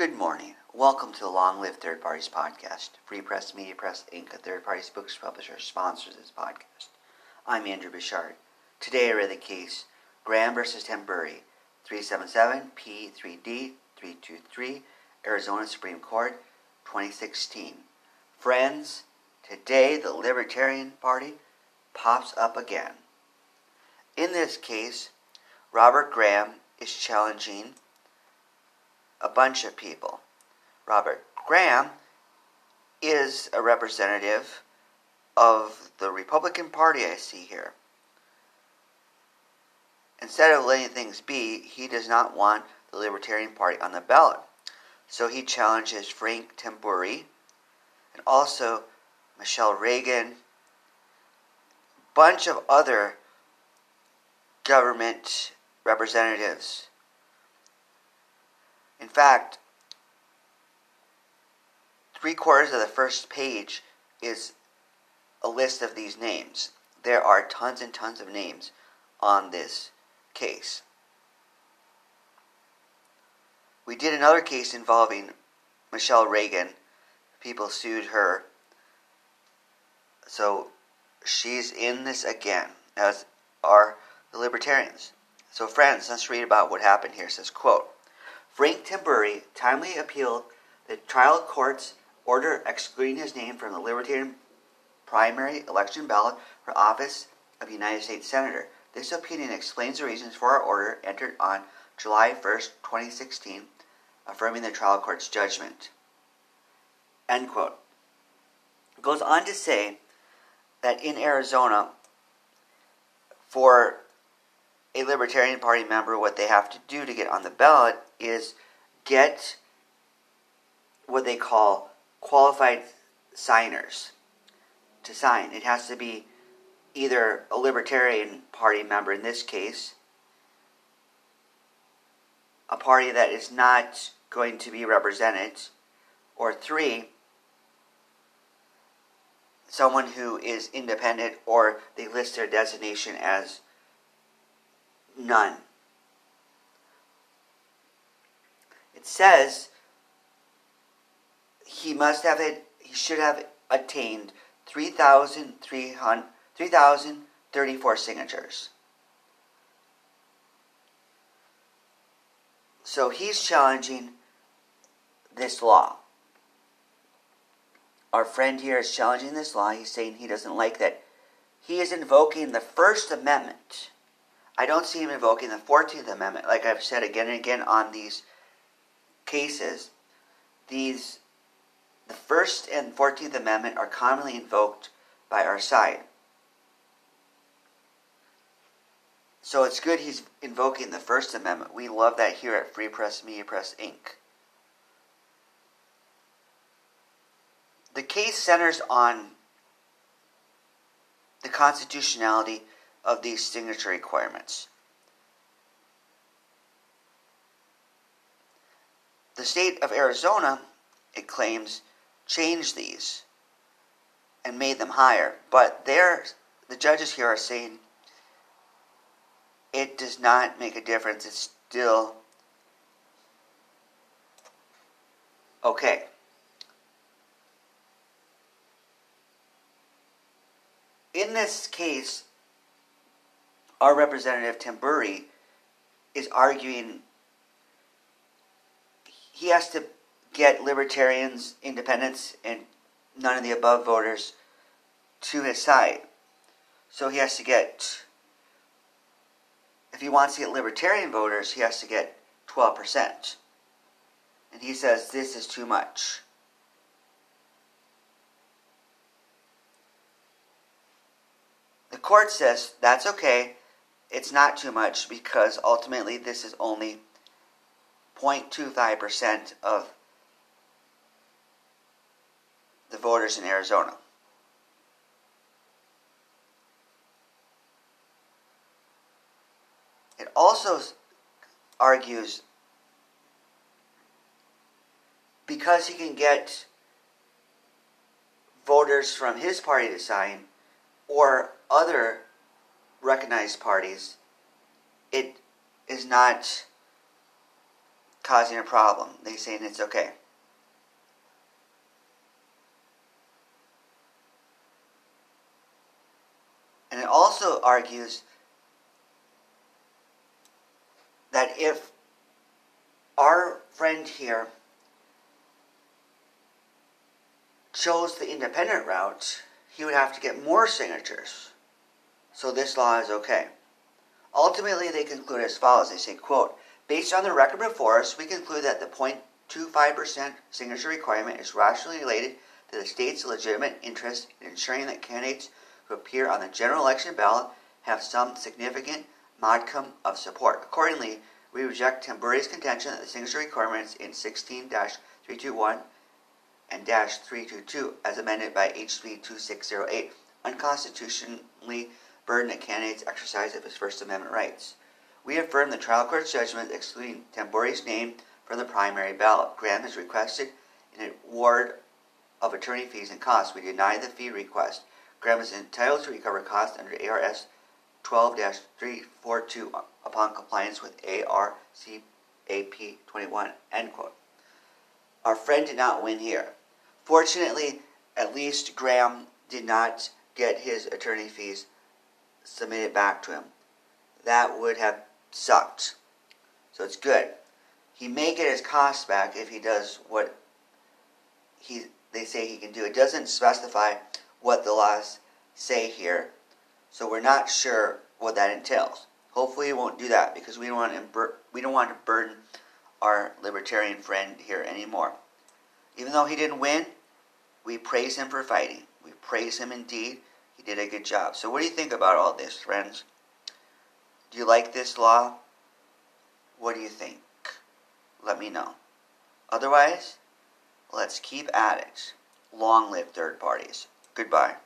Good morning. Welcome to the Long Live Third Parties podcast. Free Press Media Press Inc., a third parties books publisher, sponsors this podcast. I'm Andrew Bouchard. Today I read the case Graham versus Tamburri, 377 P3D 323, Arizona Supreme Court, 2016. Friends, today the Libertarian Party pops up again. In this case, Robert Graham is challenging a bunch of people. Robert Graham is a representative of the Republican Party I see here. Instead of letting things be, he does not want the Libertarian Party on the ballot. So he challenges Frank Tamburri and also Michele Reagan, bunch of other government representatives in fact, three quarters of the first page is a list of these names. There are tons and tons of names on this case. We did another case involving Michele Reagan. People sued her. So she's in this again, as are the libertarians. So friends, let's read about what happened here. It says, quote, Frank Tamburri timely appealed the trial court's order excluding his name from the Libertarian primary election ballot for office of United States Senator. This opinion explains the reasons for our order entered on July 1st, 2016, affirming the trial court's judgment. End quote. It goes on to say that in Arizona, for a Libertarian Party member, what they have to do to get on the ballot is get what they call qualified signers to sign. It has to be either a Libertarian Party member in this case, a party that is not going to be represented, or three, someone who is independent or they list their designation as None. It says he must have it, he should have attained 3,034 signatures. So he's challenging this law. Our friend here is challenging this law. He's saying he doesn't like that. He is invoking the First Amendment I don't see him invoking the 14th Amendment, like I've said again and again on these cases. These, the First and 14th Amendment are commonly invoked by our side. So it's good he's invoking the First Amendment. We love that here at Free Press Media Press Inc. The case centers on the constitutionality of these signature requirements. The state of Arizona, it claims, changed these and made them higher, but there, the judges here are saying it does not make a difference. It's still okay. In this case, our representative Tamburri is arguing he has to get libertarians, independents, and none of the above voters to his side. So he has to get, if he wants to get libertarian voters, he has to get 12%. And he says this is too much. The court says that's okay it's not too much because ultimately this is only 0.25% of the voters in Arizona. It also argues because he can get voters from his party to sign or other recognized parties, it is not causing a problem. They saying it's okay. And it also argues that if our friend here chose the independent route, he would have to get more signatures. So this law is okay. Ultimately, they conclude as follows. They say, quote, based on the record before us, we conclude that the 0.25% signature requirement is rationally related to the state's legitimate interest in ensuring that candidates who appear on the general election ballot have some significant modicum of support. Accordingly, we reject Tamburri's contention that the signature requirements in 16-321 and 322 as amended by HB 2608 unconstitutionally burden a candidate's exercise of his First Amendment rights. We affirm the trial court's judgment excluding Tamburri's name from the primary ballot. Graham has requested an award of attorney fees and costs. We deny the fee request. Graham is entitled to recover costs under ARS 12-342 upon compliance with ARCAP 21. End quote. Our friend did not win here. Fortunately, at least Graham did not get his attorney fees submitted back to him. That would have sucked. So it's good. He may get his costs back if he does what he they say he can do. It doesn't specify what the laws say here, so we're not sure what that entails. Hopefully, he won't do that because we don't want to we don't want to burden our libertarian friend here anymore. Even though he didn't win, we praise him for fighting. We praise him indeed. He did a good job. So, what do you think about all this, friends? Do you like this law? What do you think? Let me know. Otherwise, let's keep at it. Long live third parties. Goodbye.